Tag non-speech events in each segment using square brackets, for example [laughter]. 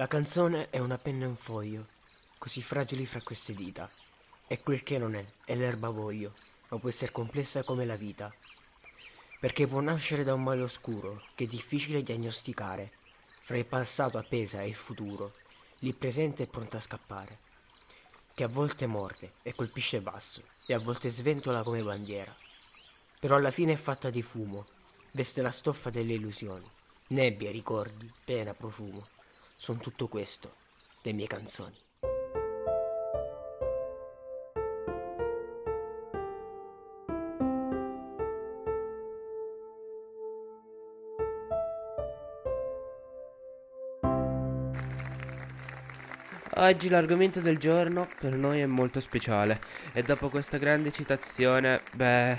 La canzone è una penna e un foglio, così fragili fra queste dita. E quel che non è, è l'erba voglio, ma può essere complessa come la vita. Perché può nascere da un male oscuro, che è difficile diagnosticare, fra il passato appesa e il futuro, lì presente e pronto a scappare. Che a volte morde e colpisce basso, e a volte sventola come bandiera. Però alla fine è fatta di fumo, veste la stoffa delle illusioni. Nebbia, ricordi, pena, profumo. Sono tutto questo, le mie canzoni. Oggi l'argomento del giorno per noi è molto speciale e dopo questa grande citazione, beh,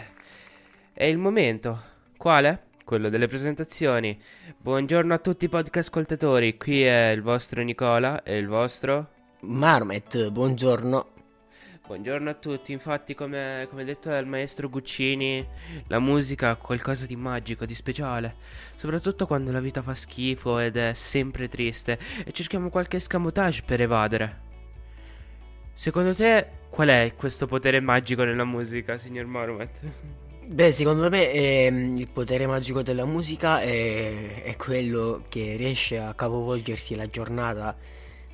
è il momento. Quale? Quello delle presentazioni. Buongiorno a tutti i podcast ascoltatori, qui è il vostro Nicola e il vostro... Marmet, buongiorno. Buongiorno a tutti, infatti come, come, detto dal maestro Guccini, la musica ha qualcosa di magico, di speciale, soprattutto quando la vita fa schifo ed è sempre triste e cerchiamo qualche escamotage per evadere. Secondo te qual è questo potere magico nella musica, signor Marmet? Beh, secondo me ehm, il potere magico della musica è, è quello che riesce a capovolgerti la giornata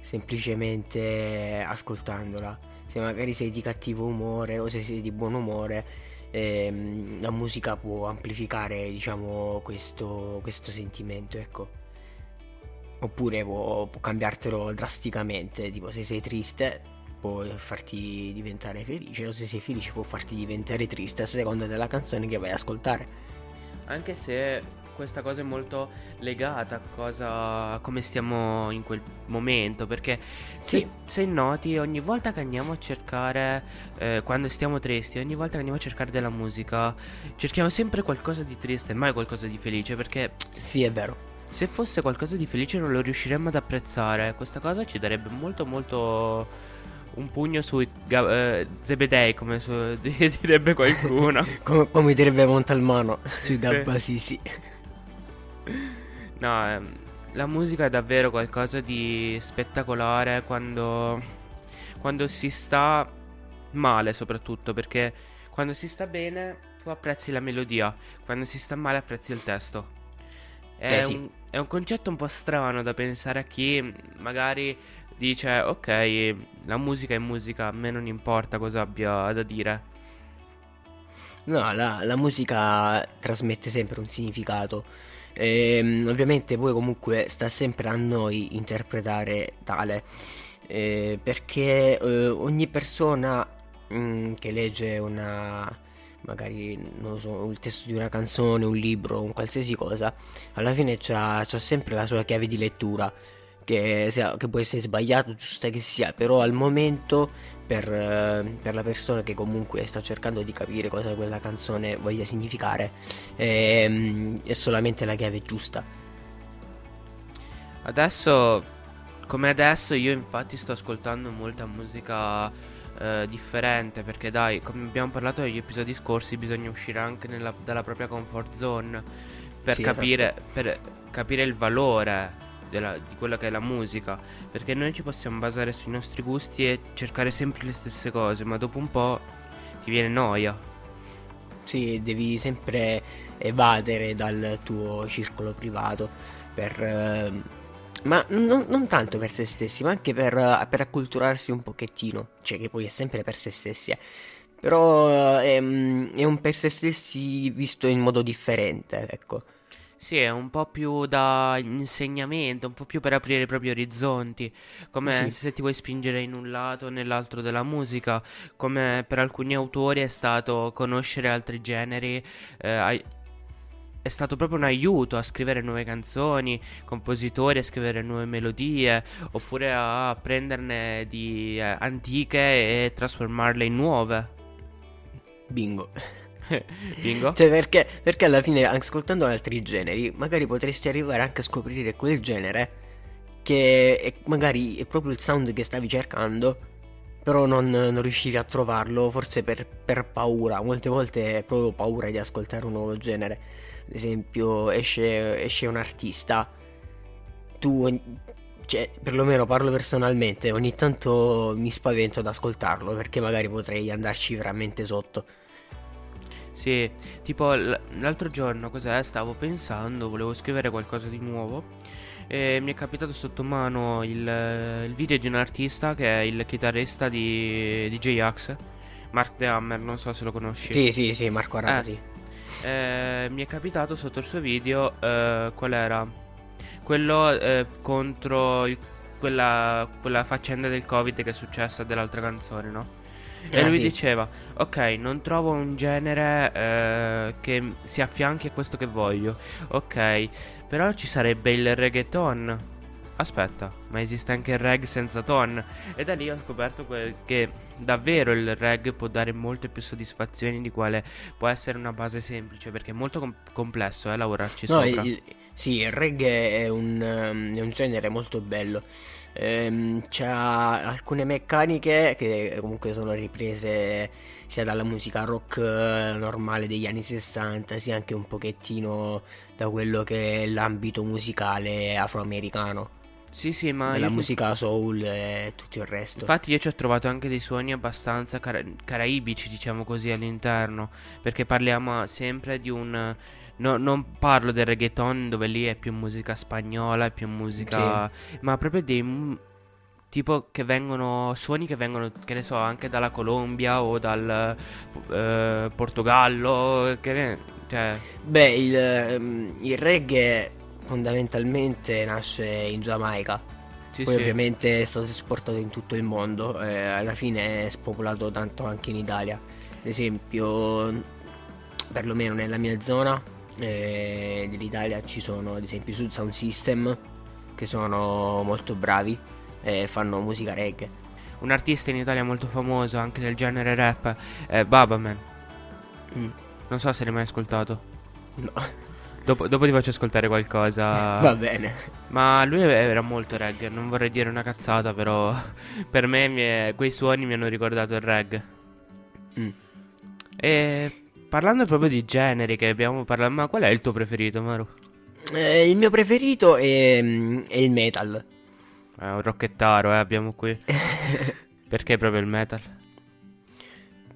semplicemente ascoltandola se magari sei di cattivo umore o se sei di buon umore, ehm, la musica può amplificare, diciamo, questo, questo sentimento, ecco. Oppure può, può cambiartelo drasticamente, tipo se sei triste può farti diventare felice o se sei felice può farti diventare triste a seconda della canzone che vai ad ascoltare. Anche se questa cosa è molto legata a cosa a come stiamo in quel momento perché sì. se, se noti ogni volta che andiamo a cercare eh, quando stiamo tristi ogni volta che andiamo a cercare della musica cerchiamo sempre qualcosa di triste mai qualcosa di felice perché sì è vero se fosse qualcosa di felice non lo riusciremmo ad apprezzare questa cosa ci darebbe molto molto un pugno sui eh, Zebedei, come su- [laughs] direbbe qualcuno. [laughs] come, come, direbbe Montalmano sui Gabbasisi. Sì. No, ehm, la musica è davvero qualcosa di spettacolare quando, quando si sta male soprattutto perché quando si sta bene tu apprezzi la melodia, quando si sta male apprezzi il testo. È, eh, sì. un, è un concetto un po' strano da pensare a chi magari dice ok, la musica è musica, a me non importa cosa abbia da dire. No, la, la musica trasmette sempre un significato. E, ehm, ovviamente poi comunque sta sempre a noi interpretare tale, eh, perché eh, ogni persona mh, mm, che legge una magari non so, il testo di una canzone, un libro, un qualsiasi cosa, alla fine c'ha, sempre la sua chiave di lettura, che, sia, che può essere sbagliato, giusta che sia, però al momento per, eh, per, la persona che comunque sta cercando di capire cosa quella canzone voglia significare è, ehm, è solamente la chiave giusta. Adesso, come adesso, io infatti sto ascoltando molta musica eh, differente perché dai, come abbiamo parlato negli episodi scorsi, bisogna uscire anche nella, dalla propria comfort zone per, sì, capire, esatto. per capire il valore della, di quella che è la musica, perché noi ci possiamo basare sui nostri gusti e cercare sempre le stesse cose, ma dopo un po' ti viene noia. Sì, devi sempre evadere dal tuo circolo privato per... Eh, ma non, non, tanto per se stessi, ma anche per, per, acculturarsi un pochettino, cioè che poi è sempre per se stessi, eh. però è, ehm, è un per se stessi visto in modo differente, ecco. Sì, è un po' più da insegnamento, un po' più per aprire i propri orizzonti, come sì. se ti vuoi spingere in un lato o nell'altro della musica, come per alcuni autori è stato conoscere altri generi, eh, è stato proprio un aiuto a scrivere nuove canzoni, compositori a scrivere nuove melodie, oppure a prenderne di eh, antiche e trasformarle in nuove. Bingo. [laughs] Bingo. Cioè, perché, perché alla fine, ascoltando altri generi, magari potresti arrivare anche a scoprire quel genere che è, magari è proprio il sound che stavi cercando, però non, non riuscivi a trovarlo, forse per, per, paura. Molte volte è proprio paura di ascoltare un nuovo genere. Ad esempio, esce, esce un artista, tu cioè, perlomeno parlo personalmente, ogni tanto mi spavento ad ascoltarlo perché magari potrei andarci veramente sotto. Sì, tipo l'altro giorno cos'è? Stavo pensando, volevo scrivere qualcosa di nuovo e mi è capitato sotto mano il, il video di un artista che è il chitarrista di, di J-Ax, Mark The Hammer, non so se lo conosci. Sì, sì, sì, Marco Arata, eh. Eh, mi è capitato sotto il suo video, eh, qual era? Quello eh, contro il, quella, quella faccenda del Covid che è successa dell'altra canzone, no? E lui sì. diceva: Ok, non trovo un genere eh, che si affianchi a questo che voglio. Ok, però ci sarebbe il reggaeton. Aspetta, ma esiste anche il reg senza ton? E da lì ho scoperto che davvero il reg può dare molte più soddisfazioni di quale può essere una base semplice, perché è molto com- complesso eh, lavorarci no, sopra. Il, sì, il reggae è un, um, è un genere molto bello ehm, c'ha alcune meccaniche che comunque sono riprese sia dalla musica rock eh, normale degli anni 60 sia anche un pochettino da quello che è l'ambito musicale afroamericano sì, sì, ma. La musica soul e tutto il resto. Infatti, io ci ho trovato anche dei suoni abbastanza cara- caraibici, diciamo così, all'interno. Perché parliamo sempre di un No, non parlo del reggaeton dove lì è più musica spagnola, è più musica... Sì. Ma proprio dei... Tipo che vengono... Suoni che vengono, che ne so, anche dalla Colombia o dal eh, Portogallo. Che ne... Cioè... Beh, il, um, il reggae fondamentalmente nasce in Giamaica. Sì, Poi sì. ovviamente è stato esportato in tutto il mondo. Eh, alla fine è spopolato tanto anche in Italia. Ad esempio, perlomeno nella mia zona eh, dell'Italia ci sono ad esempio Sud Sound System che sono molto bravi e fanno musica reggae. Un artista in Italia molto famoso anche nel genere rap è Babaman. Mm. Non so se l'hai mai ascoltato. No. Dopo, dopo, ti faccio ascoltare qualcosa. [laughs] Va bene. Ma lui era molto reggae. Non vorrei dire una cazzata, però [laughs] per me è, quei suoni mi hanno ricordato il reggae. Mm. E Parlando proprio di generi che abbiamo parlato, ma qual è il tuo preferito, Maru? Eh, il mio preferito è, mm, è il metal. È un rocchettaro, eh, abbiamo qui. [laughs] Perché proprio il metal?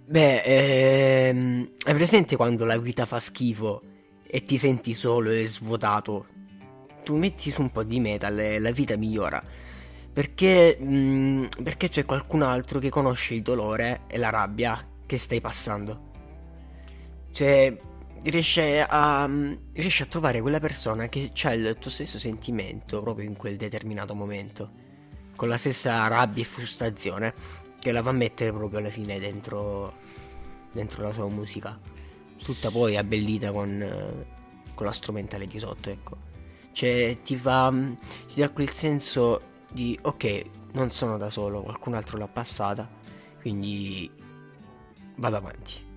Beh, ehm, hai presente quando la vita fa schifo e ti senti solo e svuotato? Tu metti su un po' di metal e la vita migliora. Perché, mh, mm, perché c'è qualcun altro che conosce il dolore e la rabbia che stai passando. Cioè, riesce a, riesce a trovare quella persona che ha il tuo stesso sentimento proprio in quel determinato momento, con la stessa rabbia e frustrazione, che la va a mettere proprio alla fine dentro, dentro la sua musica, tutta poi abbellita con, con la strumentale di sotto, ecco. Cioè, ti fa, ti dà quel senso di, ok, non sono da solo, qualcun altro l'ha passata, quindi vado avanti.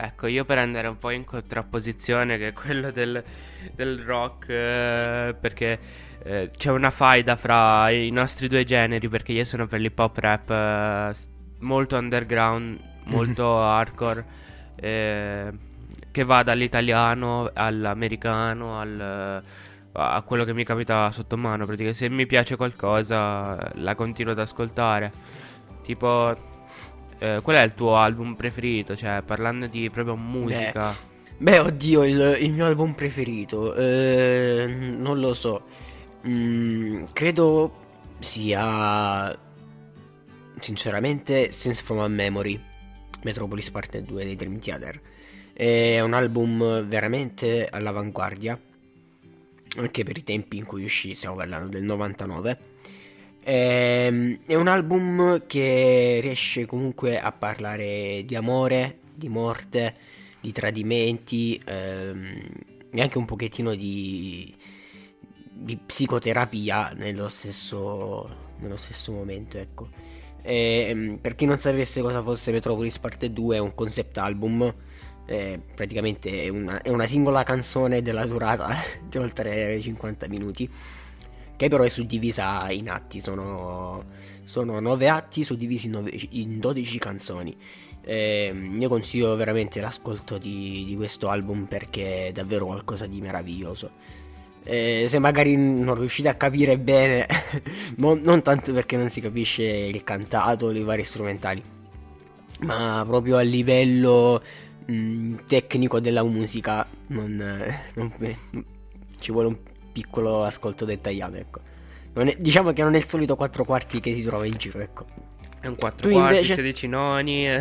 Ecco, io per andare un po' in contrapposizione, che è quello del, del rock, eh, perché eh, c'è una faida fra i nostri due generi, perché io sono per l'hip hop rap eh, molto underground, [laughs] molto hardcore, eh, che va dall'italiano all'americano, al, a quello che mi capita sotto mano, praticamente se mi piace qualcosa la continuo ad ascoltare. Tipo eh, qual è il tuo album preferito? Cioè, parlando di proprio musica. Beh, beh oddio, il, il, mio album preferito. Eh, non lo so. Mm, credo sia. Sinceramente, Sense from a Memory. Metropolis Parte 2 dei Dream Theater. È un album veramente all'avanguardia. Anche per i tempi in cui uscì, stiamo parlando del 99 Ehm, è un album che riesce comunque a parlare di amore, di morte, di tradimenti ehm, e anche un pochettino di, di psicoterapia nello stesso, nello stesso momento, ecco. E, ehm, per chi non sapesse cosa fosse Metropolis Parte 2 è un concept album eh, praticamente una, è una, singola canzone della durata [laughs] di oltre 50 minuti che però è suddivisa in atti, sono, sono 9 atti suddivisi in, 9, in 12 canzoni. Eh, io consiglio veramente l'ascolto di, di, questo album perché è davvero qualcosa di meraviglioso. Eh, se magari non riuscite a capire bene, [laughs] non, non tanto perché non si capisce il cantato, i vari strumentali, ma proprio a livello mh, mm, tecnico della musica non, non, ci vuole un piccolo ascolto dettagliato, ecco. È, diciamo che non è il solito 4 quarti che si trova in giro, ecco. È un 4 tu quarti, invece... 16 noni. [laughs]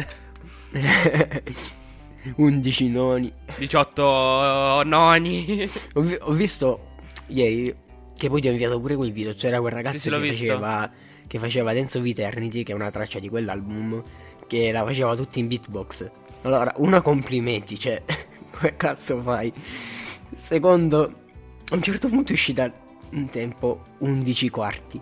11 eh. noni. 18 [laughs] noni. ho, vi- ho, visto ieri che poi ti ho inviato pure quel video. C'era quel ragazzo sì, sì, che, faceva, che faceva Dance of Eternity, che è una traccia di quell'album, che la faceva tutta in beatbox. Allora, uno complimenti, cioè, [laughs] come cazzo fai? Secondo, a un certo punto è uscita in tempo 11 quarti.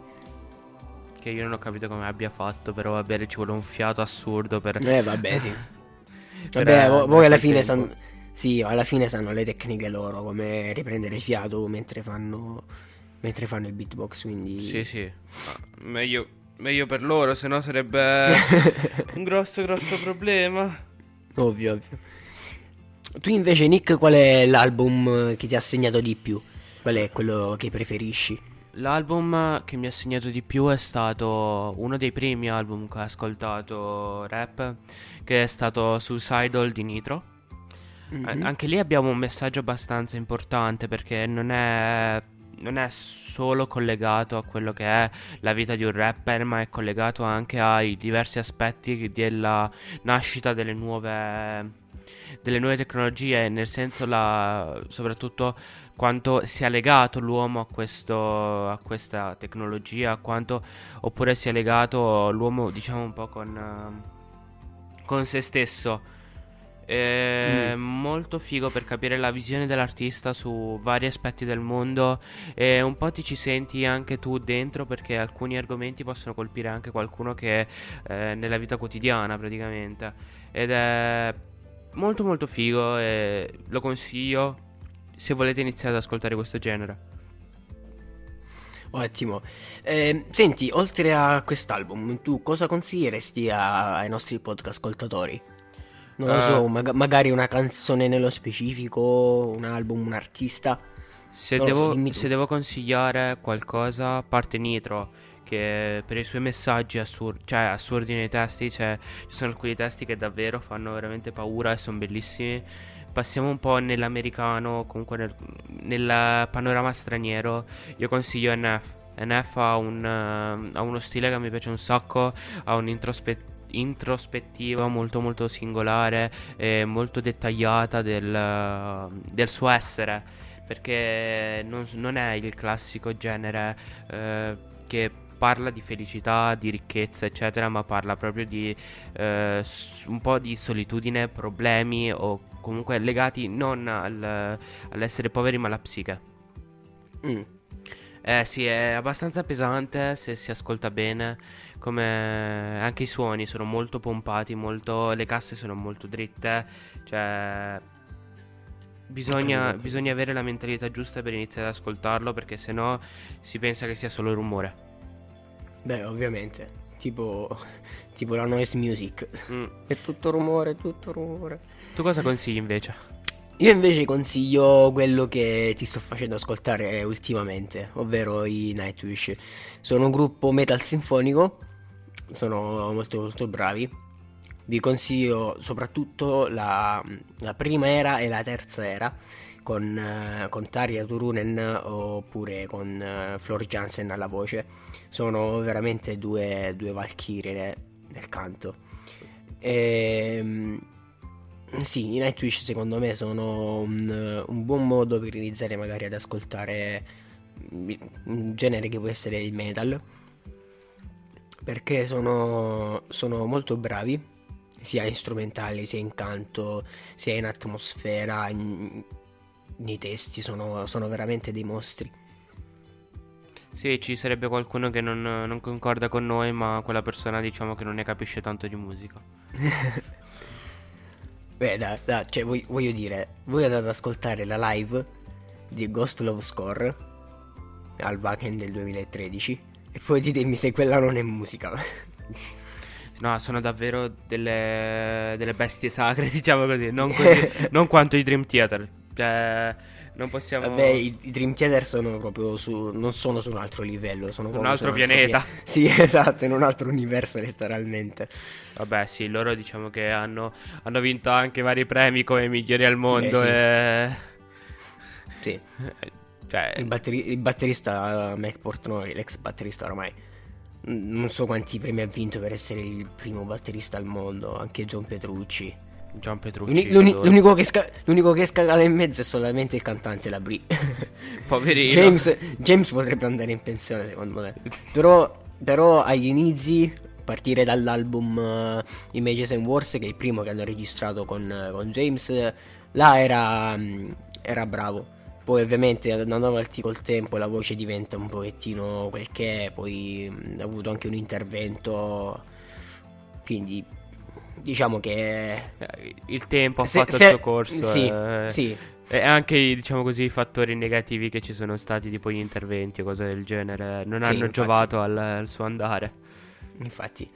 Che io non ho capito come abbia fatto, però vabbè, ci vuole un fiato assurdo per... Eh, vabbè, sì. [laughs] vabbè, vo- voi alla fine sanno... Sì, alla fine sanno le tecniche loro, come riprendere fiato mentre fanno, mentre fanno il beatbox, quindi... Sì, sì. meglio, meglio per loro, se no sarebbe [laughs] un grosso, grosso problema. Ovvio, ovvio. Tu invece, Nick, qual è l'album che ti ha segnato di più? Qual è quello che preferisci? L'album che mi ha segnato di più è stato uno dei primi album che ho ascoltato rap, che è stato Suicidal di Nitro. Mm-hmm. Anche lì abbiamo un messaggio abbastanza importante perché non è, non è solo collegato a quello che è la vita di un rapper, ma è collegato anche ai diversi aspetti della nascita delle nuove delle nuove tecnologie, nel senso la, soprattutto quanto sia legato l'uomo a, questo, a questa tecnologia, quanto oppure sia legato l'uomo diciamo un po' con, con se stesso. È mm. molto figo per capire la visione dell'artista su vari aspetti del mondo e un po' ti ci senti anche tu dentro perché alcuni argomenti possono colpire anche qualcuno che è eh, nella vita quotidiana praticamente ed è molto molto figo e lo consiglio se volete iniziare ad ascoltare questo genere. Ottimo. Eh, senti, oltre a quest'album, tu cosa consiglieresti a, ai nostri podcast ascoltatori? Non lo uh, so, mag- magari una canzone nello specifico, un album, un artista. Se, devo, so, se devo, consigliare qualcosa, parte Nitro che per i suoi messaggi assur- cioè, assurdi nei testi, cioè, ci sono alcuni testi che davvero fanno veramente paura e sono bellissimi. Passiamo un po' nell'americano, comunque nel, nel panorama straniero. Io consiglio NF. NF ha, un, uh, ha uno stile che mi piace un sacco, ha un'introspettiva introspettiva molto molto singolare e molto dettagliata del, del suo essere perché non, non, è il classico genere eh, che parla di felicità, di ricchezza, eccetera, ma parla proprio di eh, un po' di solitudine, problemi o comunque legati non al, all'essere poveri ma alla psiche. Mm. Eh sì, è abbastanza pesante se si ascolta bene, come anche i suoni sono molto pompati, molto... le casse sono molto dritte, cioè bisogna, bisogna avere la mentalità giusta per iniziare ad ascoltarlo perché sennò si pensa che sia solo rumore. Beh, ovviamente. Tipo, [laughs] tipo la noise music. Mm. È tutto rumore, tutto rumore. Tu cosa consigli invece? Io invece consiglio quello che ti sto facendo ascoltare ultimamente, ovvero i Nightwish. Sono un gruppo metal sinfonico, sono molto molto bravi. Vi consiglio soprattutto la, la prima era e la terza era con, uh, con Tarja Turunen oppure con uh, Flor Jansen alla voce. Sono veramente due, due valchirie nel canto. E, um, sì, i Nightwish secondo me sono un, un, buon modo per iniziare magari ad ascoltare un genere che può essere il metal. Perché sono, sono molto bravi, sia in strumentali, sia in canto, sia in atmosfera, in, nei testi sono, sono veramente dei mostri. Sì, ci sarebbe qualcuno che non, non, concorda con noi, ma quella persona diciamo che non ne capisce tanto di musica. [laughs] Beh, da, da, cioè, voglio, voglio dire, voi andate ad ascoltare la live di Ghost Love Score al Wacken del 2013 e poi ditemi se quella non è musica. [laughs] No, sono davvero delle, delle bestie sacre, [laughs] diciamo così, non, così, [laughs] non quanto i Dream Theater. Cioè, non possiamo... Vabbè, i, i, Dream Theater sono proprio su... non sono su un altro livello, sono un altro pianeta. Altro sì, [laughs] esatto, in un altro universo letteralmente. Vabbè, sì, loro diciamo che hanno, hanno vinto anche vari premi come migliori al mondo Beh, sì. e... Sì. [laughs] Cioè... Il, batteri- il batterista Mac Portnoy, l'ex batterista ormai non so quanti premi ha vinto per essere il primo batterista al mondo, anche John Petrucci. John Petrucci. L'uni- l'unico, che sca- l'unico che scala in mezzo è solamente il cantante, la Brie. [laughs] Poverino. James, James, potrebbe andare in pensione, secondo me. Però, però agli inizi, partire dall'album uh, Images and Wars, che è il primo che hanno registrato con, uh, con James, là era, um, era bravo. Poi ovviamente andando avanti col tempo la voce diventa un pochettino quel che è, poi mh, ha avuto anche un intervento, quindi diciamo che... Eh, il tempo ha se, fatto se, il suo corso. Sì, eh, sì. E anche diciamo così, i fattori negativi che ci sono stati, tipo gli interventi o cose del genere, non sì, hanno infatti. giovato al, al suo andare. Infatti.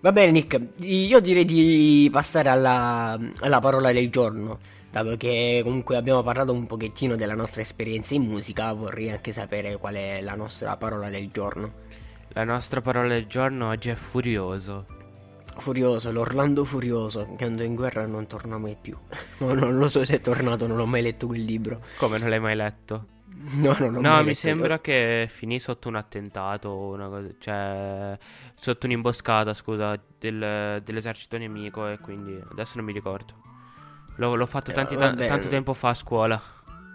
Va bene Nick, io direi di passare alla, alla parola del giorno dato che comunque abbiamo parlato un pochettino della nostra esperienza in musica, vorrei anche sapere qual è la nostra parola del giorno. La nostra parola del giorno oggi è furioso. Furioso, l'Orlando Furioso, che andò in guerra e non torna mai più. [laughs] no, non lo so se è tornato, non ho mai letto quel libro. Come non l'hai mai letto? No, no, no, mi letto. sembra che finì sotto un attentato, una cosa, cioè sotto un'imboscata, scusa, del, dell'esercito nemico e quindi adesso non mi ricordo. L'ho, l'ho fatto tanti, ta- tanto tempo fa a scuola.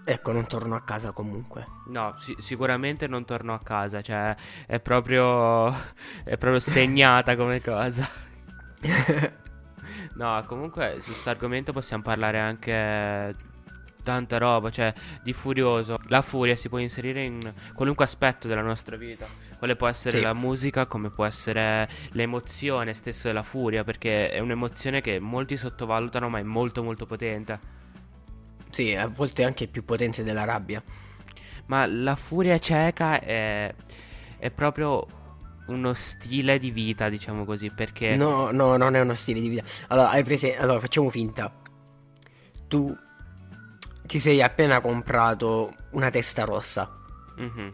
Ecco, non torno a casa comunque. No, si- sicuramente non torno a casa. Cioè, è proprio. [laughs] È proprio segnata come cosa. [laughs] no, comunque, su questo argomento possiamo parlare anche tanta roba, cioè di furioso. La furia si può inserire in qualunque aspetto della nostra vita. Quale può essere sì. la musica, come può essere l'emozione stessa della furia, perché è un'emozione che molti sottovalutano, ma è molto molto potente. Sì, a volte anche più potente della rabbia. Ma la furia cieca è, è proprio uno stile di vita, diciamo così, perché... No, no, non è uno stile di vita. Allora, hai prese... allora facciamo finta. Tu ti sei appena comprato una testa rossa. Mm-hmm.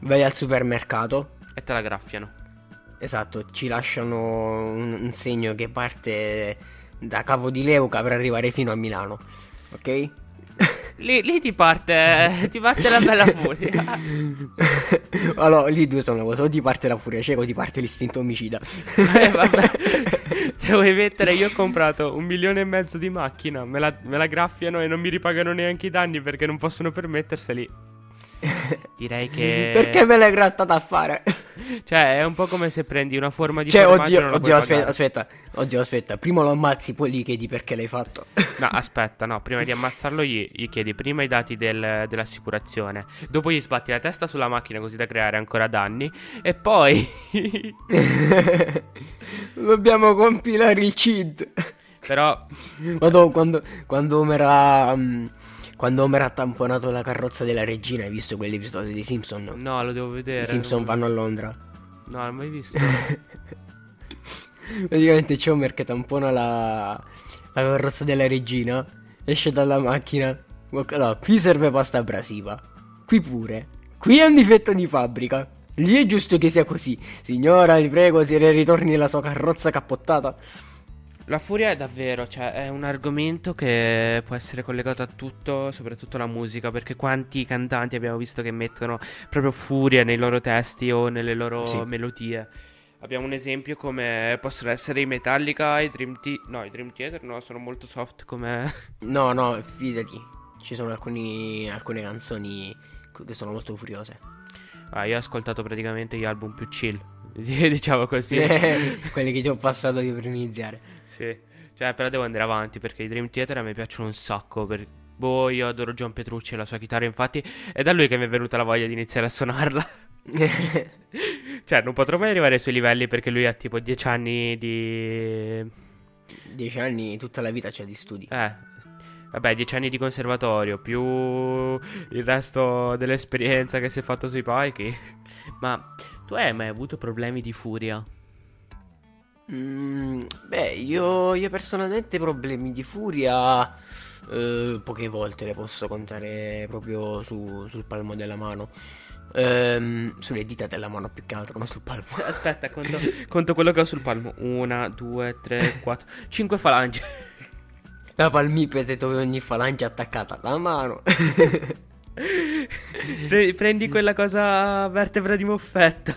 Vai al supermercato. E te la graffiano. Esatto, ci lasciano un, un segno che parte da Capo di Leuca per arrivare fino a Milano. Ok? Lì, lì, ti parte [laughs] ti parte la bella furia. [laughs] allora, lì due sono cose, o ti parte la furia cieca o ti parte l'istinto omicida. eh, vabbè. [laughs] Cioè, vuoi mettere, io ho comprato un milione e mezzo di macchina, me la, me la graffiano e non mi ripagano neanche i danni perché non possono permetterseli. Direi che. [laughs] Perché me l'hai grattata a fare? Cioè, è un po' come se prendi una forma di Cioè, oddio, oddio aspetta, aspetta, oddio, aspetta. Prima lo ammazzi, poi gli chiedi perché l'hai fatto. No, [laughs] aspetta, no. Prima di ammazzarlo, gli, gli chiedi prima i dati del, dell'assicurazione. Dopo gli sbatti la testa sulla macchina così da creare ancora danni. E poi. [laughs] Dobbiamo compilare il cheat. Però. Madonna, quando, quando Homer ha. Um, quando Homer ha tamponato la carrozza della regina, hai visto quell'episodio di Simpson? No, lo devo vedere. I Simpson vanno a Londra. No, non ho mai visto. [laughs] Praticamente c'è Homer che tampona la, la carrozza della regina, esce dalla macchina. Allora, qui serve pasta abrasiva. Qui pure. Qui è un difetto di fabbrica. Lì è giusto che sia così. Signora, vi prego, se ritorni la sua carrozza cappottata. La furia è davvero, cioè, è un argomento che può essere collegato a tutto, soprattutto la musica, perché quanti cantanti abbiamo visto che mettono proprio furia nei loro testi o nelle loro sì. melodie. Abbiamo un esempio come possono essere i Metallica, i Dream Theater, no, i Dream Theater no, sono molto soft come... [laughs] No, no, fidati, ci sono alcuni, alcune canzoni che sono molto furiose. Ah, io ho ascoltato praticamente gli album più chill, [laughs] diciamo così. [laughs] Quelli che ti ho passato io per iniziare. Sì, cioè, però devo andare avanti perché i Dream Theater a me piacciono un sacco. Per... Boh, io adoro John Petrucci e la sua chitarra, infatti è da lui che mi è venuta la voglia di iniziare a suonarla. [laughs] cioè, non potrò mai arrivare ai suoi livelli perché lui ha tipo 10 anni di... 10 anni, tutta la vita c'è di studi. Eh, vabbè, 10 anni di conservatorio, più il resto dell'esperienza che si è fatto sui palchi. Ma tu hai mai avuto problemi di furia? Mm, beh, io, io, personalmente problemi di furia eh, poche volte le posso contare proprio su, sul palmo della mano. Ehm, sulle dita della mano più che altro, non sul palmo. [laughs] Aspetta, conto, conto quello che ho sul palmo. Una, due, tre, [laughs] quattro, cinque falangi. La palmipede dove ogni falange è attaccata alla mano. [laughs] Pre- prendi quella cosa vertebra di moffetta.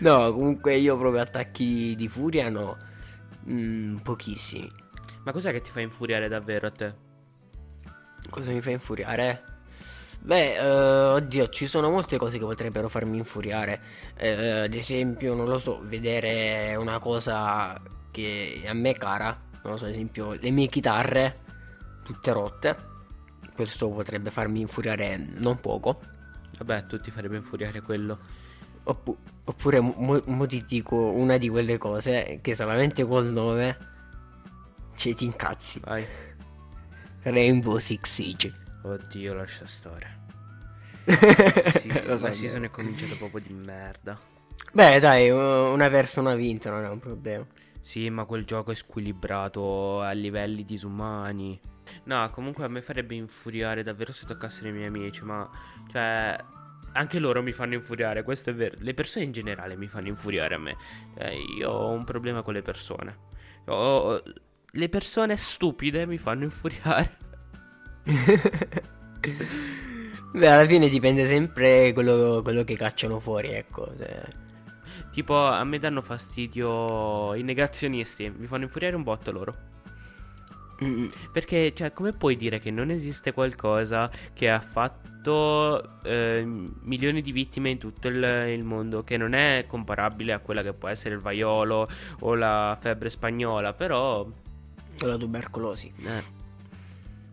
No, comunque io proprio attacchi di furia no. Mm, pochissimi. Ma cos'è che ti fa infuriare davvero a te? Cosa mi fa infuriare? Beh, uh, oddio, ci sono molte cose che potrebbero farmi infuriare. Uh, ad esempio, non lo so, vedere una cosa che a me è cara. Non lo so, ad esempio, le mie chitarre tutte rotte. Questo potrebbe farmi infuriare non poco. Vabbè, tu ti farebbe infuriare quello. Oppu- oppure, mo, mo ti dico una di quelle cose che solamente col nome cioè, ti incazzi. Vai. Rainbow Six Siege. Oddio, lascia stare. [laughs] sì, la so season è cominciata proprio di merda. Beh, dai, una persona ha vinto, non è un problema. Sì, ma quel gioco è squilibrato a livelli disumani. No, comunque a me farebbe infuriare davvero se toccassero i miei amici, ma cioè anche loro mi fanno infuriare, questo è vero. Le persone in generale mi fanno infuriare a me. Cioè, io ho un problema con le persone. Ho... Le persone stupide mi fanno infuriare. [laughs] Beh, alla fine dipende sempre quello, quello che cacciano fuori, ecco. Se... Tipo, a me danno fastidio i negazionisti, mi fanno infuriare un botto loro. Mm-mm. Perché, cioè, come puoi dire che non esiste qualcosa che ha fatto eh, milioni di vittime in tutto il, il, mondo, che non è comparabile a quella che può essere il vaiolo o la febbre spagnola, però... O la tubercolosi. Eh.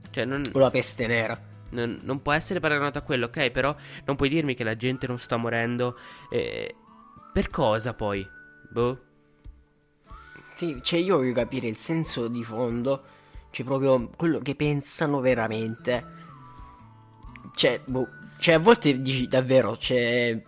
Cioè, non... O la peste nera. Non, non, può essere paragonato a quello, ok? Però non puoi dirmi che la gente non sta morendo. Eh, per cosa poi? Boh. Sì, cioè io voglio capire il senso di fondo cioè, proprio quello che pensano veramente. Cioè, boh, cioè a volte dici davvero, cioè,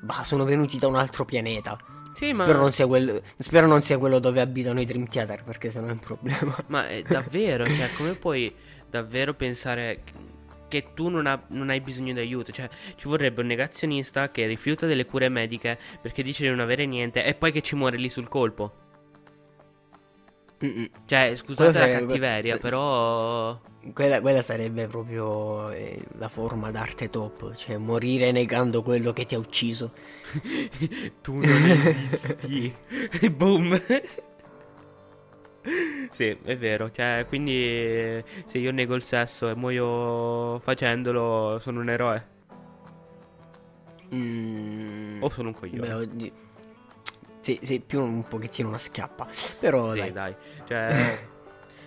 bah, sono venuti da un altro pianeta. Sì, ma... spero, non sia quello, spero non sia quello dove abitano i Dream Theater, perché sennò è un problema. Ma è [laughs] davvero, cioè, come puoi davvero pensare che tu non, ha, non, hai bisogno di aiuto. Cioè, ci vorrebbe un negazionista che rifiuta delle cure mediche perché dice di non avere niente e poi che ci muore lì sul colpo. Mm-mm. Cioè, scusate Quello la cattiveria, que- però. Quella, quella, sarebbe proprio eh, la forma d'arte top, cioè morire negando quello che ti ha ucciso. [laughs] tu non esisti. [laughs] Boom. sì, è vero. Cioè, quindi se io nego il sesso e muoio facendolo, sono un eroe. Mm, o sono un coglione. Beh, oddio. Sì, sì, più un pochettino una schiappa. Però sì, dai. dai. Cioè... [laughs]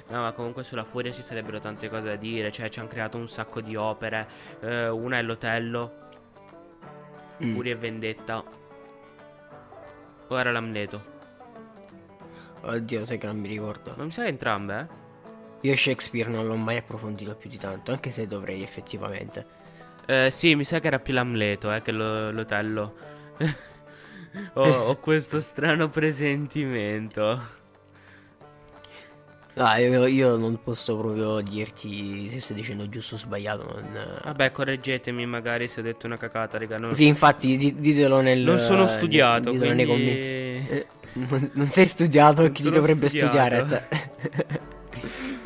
No, ma comunque sulla Furia ci sarebbero tante cose da dire. Cioè, ci hanno creato un sacco di opere. Eh, una è l'Otello. Mm. Furia e Vendetta. O era l'Amleto? Oddio, sai che non mi ricordo. Ma mi sa entrambe, eh? Io Shakespeare non l'ho mai approfondito più di tanto, anche se dovrei effettivamente. Eh, sì, mi sa che era più l'Amleto, eh, che lo, l'Otello. [laughs] ho, ho questo strano presentimento. Ah, io, io, non posso proprio dirti se stai dicendo giusto o sbagliato. Non... Vabbè, correggetemi magari se ho detto una cacata, raga. Non... Sì, infatti, ditelo nel. Non sono studiato. Ditelo quindi... nei commenti. Eh, non, non, sei studiato, non chi ti dovrebbe studiare? [laughs]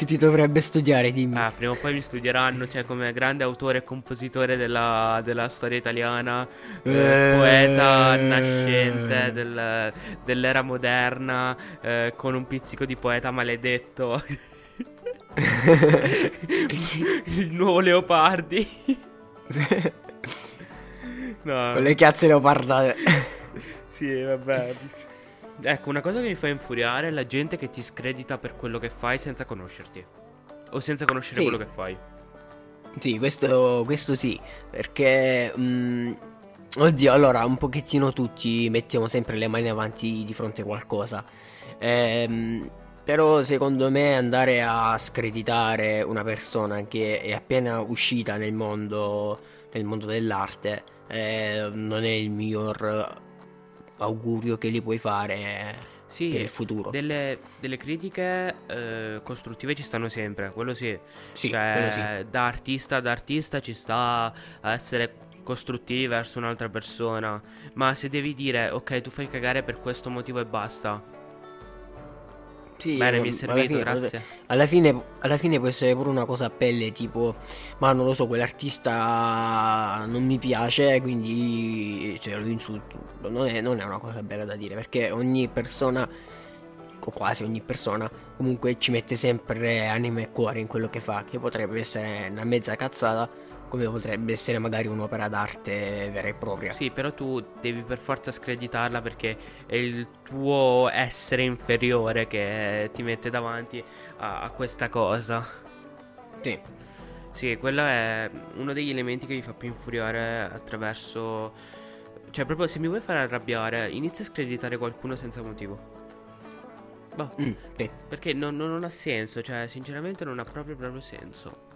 Che ti dovrebbe studiare, dimmi. Ah, prima o poi mi studieranno, cioè come grande autore e compositore della, della storia italiana, eh, eh, poeta nascente del, dell'era moderna, eh, con un pizzico di poeta maledetto. [laughs] Il nuovo Leopardi. no. Con le chiazze leopardate. sì, vabbè. Ecco, una cosa che mi fa infuriare è la gente che ti scredita per quello che fai senza conoscerti. O senza conoscere sì. quello che fai. Sì, questo, questo sì. Perché... Mh, mm, oddio, allora, un pochettino tutti mettiamo sempre le mani avanti di fronte a qualcosa. Ehm, però secondo me andare a screditare una persona che è appena uscita nel mondo, nel mondo dell'arte eh, non è il miglior augurio che gli puoi fare. sì, per il futuro. Delle, delle critiche eh, costruttive ci stanno sempre, quello sì. Sì, cioè, quello sì. da artista ad artista ci sta a essere costruttivi verso un'altra persona. Ma se devi dire, ok, tu fai cagare per questo motivo e basta. Sì, Bene, mi è servito, alla fine, grazie. Alla fine, alla fine può essere pure una cosa a pelle, tipo, ma non lo so, quell'artista non mi piace, quindi cioè, lo insulto. Non è, non è una cosa bella da dire, perché ogni persona, o quasi ogni persona, comunque ci mette sempre anima e cuore in quello che fa, che potrebbe essere una mezza cazzata, come potrebbe essere magari un'opera d'arte vera e propria. Sì, però tu devi per forza screditarla perché è il tuo essere inferiore che ti mette davanti a, a questa cosa. Sì. Sì, quello è uno degli elementi che mi fa più infuriare attraverso... Cioè, proprio se mi vuoi fare arrabbiare, inizia a screditare qualcuno senza motivo. Boh, Mm, sì. perché non, non- non ha senso, cioè, sinceramente non ha proprio proprio senso.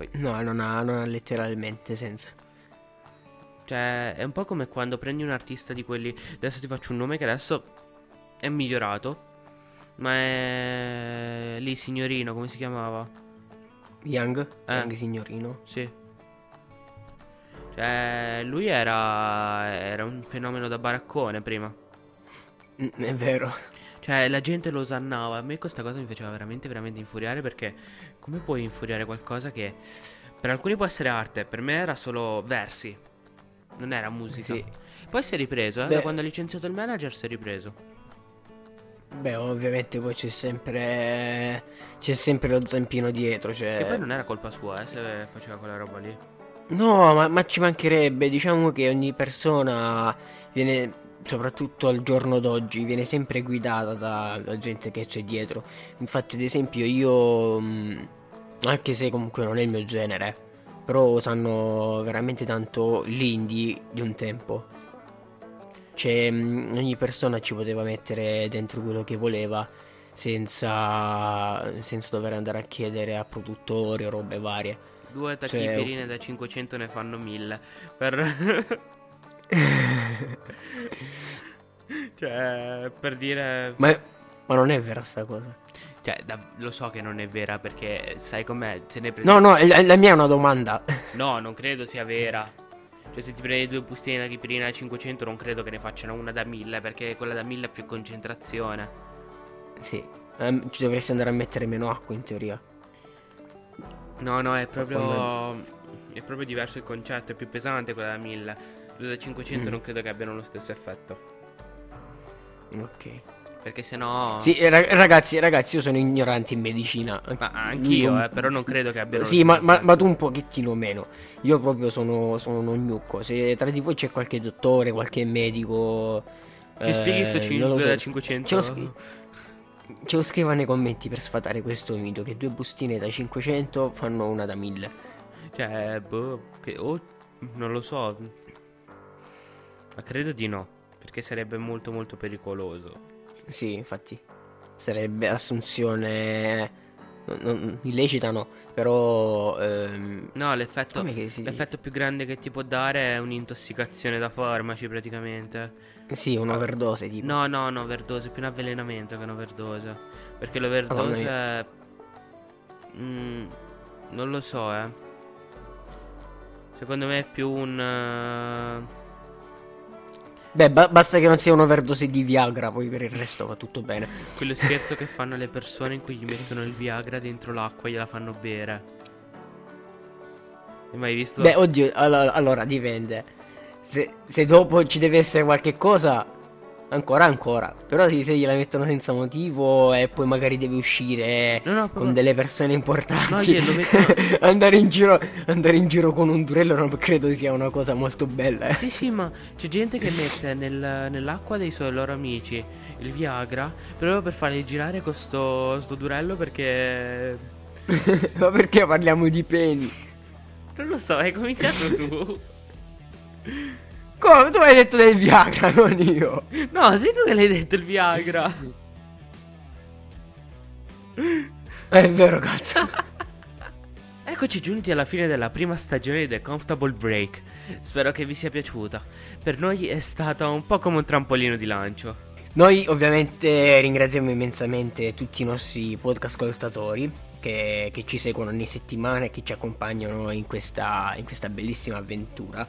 Poi, No, non ha, non ha letteralmente senso. Cioè, è un po' come quando prendi un artista di quelli. Adesso ti faccio un nome che adesso è migliorato. Ma è. lì, signorino, come si chiamava? Young, Eh. Young signorino. Sì. Cioè, lui era. era un fenomeno da baraccone prima. Mm, è vero. Cioè, la gente lo osannava. A me questa cosa mi faceva veramente, veramente infuriare perché come puoi infuriare qualcosa che per alcuni può essere arte, per me era solo versi. Non era musica. Sì. Poi si è ripreso, eh, Beh. da quando ha licenziato il manager si è ripreso. Beh, ovviamente poi c'è sempre. C'è sempre lo zampino dietro. Cioè... Che poi non era colpa sua, eh, se faceva quella roba lì. No, ma, ma ci mancherebbe. Diciamo che ogni persona viene, soprattutto al giorno d'oggi, viene sempre guidata da, da gente che c'è dietro. Infatti, ad esempio, io. mh, Anche se comunque non è il mio genere, però sanno veramente tanto l'indie di un tempo. Cioè, mh, ogni persona ci poteva mettere dentro quello che voleva. Senza, senza dover andare a chiedere a produttori o robe varie. Due Cioè, tachipirine da 500 ne fanno 1000. Per... [laughs] [laughs] cioè, per dire... Ma, ma non è vera sta cosa. Cioè, da- lo so che non è vera perché sai com'è? Se ne pre- No, no, la, la mia è una domanda. [laughs] No, non credo sia vera. Cioè, se ti prendi due bustine da chipirina da 500, non credo che ne facciano una da 1000 perché quella da 1000 ha più concentrazione. Sì, ehm, ci dovresti andare a mettere meno acqua in teoria. No, no, è proprio. È proprio diverso il concetto, è più pesante quella da 1000. Quella da 500 Mm. non credo che abbiano lo stesso effetto. Ok. Perché sennò. Sì, eh, ra- ragazzi, ragazzi, io sono ignorante in medicina. Ma anch'io, Non- eh, però non credo che abbiano. Sì, ma, ma- ma tu un pochettino meno. Io proprio sono, sono uno gnocco. Se tra di voi c'è qualche dottore, qualche medico. Ci spieghi sto eh, 5 non lo so, da 500? Ce lo, scri- ce lo scriva nei commenti per sfatare questo mito. Che due bustine da 500 fanno una da 1000. Cioè, boh. Che, oh, non lo so. Ma credo di no. Perché sarebbe molto, molto pericoloso. Sì, infatti. Sarebbe assunzione. non- non- illecita no. Però. ehm, No, l'effetto. Si? L'effetto più grande che ti può dare è un'intossicazione da farmaci, praticamente. sì, un'overdose tipo. No, no, no, overdose, più un avvelenamento che un'overdose. Perché l'overdose mia. è... Mm, non lo so, eh. Secondo me è più un... eh, Beh, ba- basta che non sia un'overdose di Viagra, poi per il resto va tutto bene. quello scherzo che fanno le persone in cui gli mettono il Viagra dentro l'acqua e gliela fanno bere. Hai mai visto? Beh, oddio, allora, allora, dipende. Se, se dopo ci deve essere qualche cosa, ancora, ancora. Però se, gliela mettono senza motivo e poi magari deve uscire No, no, con delle persone importanti, mettono- [laughs] andare, in giro, andare in giro con un durello non credo sia una cosa molto bella. eh. Sì, sì, ma c'è gente che mette nel- nell'acqua dei suoi loro amici il Viagra proprio per farli girare con sto, sto durello perché... [laughs] Ma perché parliamo di peni? Non lo so, hai cominciato tu. [laughs] Come? Tu hai detto del Viagra, [laughs] non io. No, sei tu che l'hai detto il Viagra. È vero, cazzo. [laughs] Eccoci giunti alla fine della prima stagione di The Comfortable Break. Spero che vi sia piaciuta. Per noi è stata un po' come un trampolino di lancio. Noi ovviamente ringraziamo immensamente tutti i nostri podcast ascoltatori che, che ci seguono ogni settimana e che ci accompagnano in questa, in questa bellissima avventura.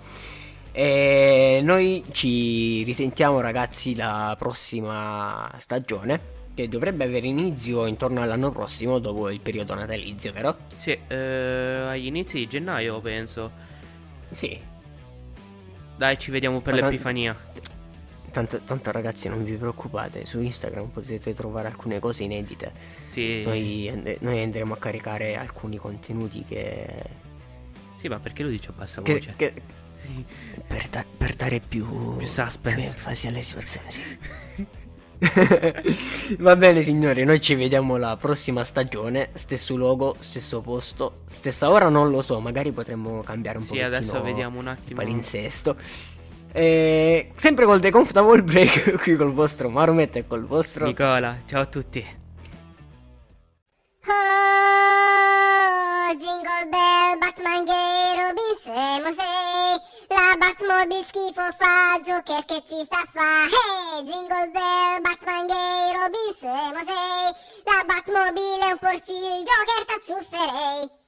E noi ci risentiamo ragazzi la prossima stagione che dovrebbe avere inizio intorno all'anno prossimo dopo il periodo natalizio, vero? Sì, eh, agli inizi di gennaio penso. Sì. Dai, ci vediamo per Ma l'Epifania. Tanto, tanto, ragazzi non vi preoccupate, su Instagram potete trovare alcune cose inedite. Sì. Noi, noi andremo a caricare alcuni contenuti che... Sì, ma perché lo dice a bassa voce? Che, che... Per, da, per, dare più, più suspense. enfasi alle situazioni, sì. [laughs] Va bene signori, noi ci vediamo la prossima stagione, stesso luogo, stesso posto, stessa ora non lo so, magari potremmo cambiare un po'. Sì, adesso vediamo un attimo. Palinsesto. E sempre col The Comfortable Break [laughs] qui col vostro Marumet e col vostro Nicola. Ciao a tutti. Oh, jingle bell, Batman gay, Robin scemo sei. La Batmobile schifo fa, Joker che ci sta fa. Hey, jingle bell, Batman gay, Robin scemo sei. La Batmobile è un porcino, Joker t'acciufferei.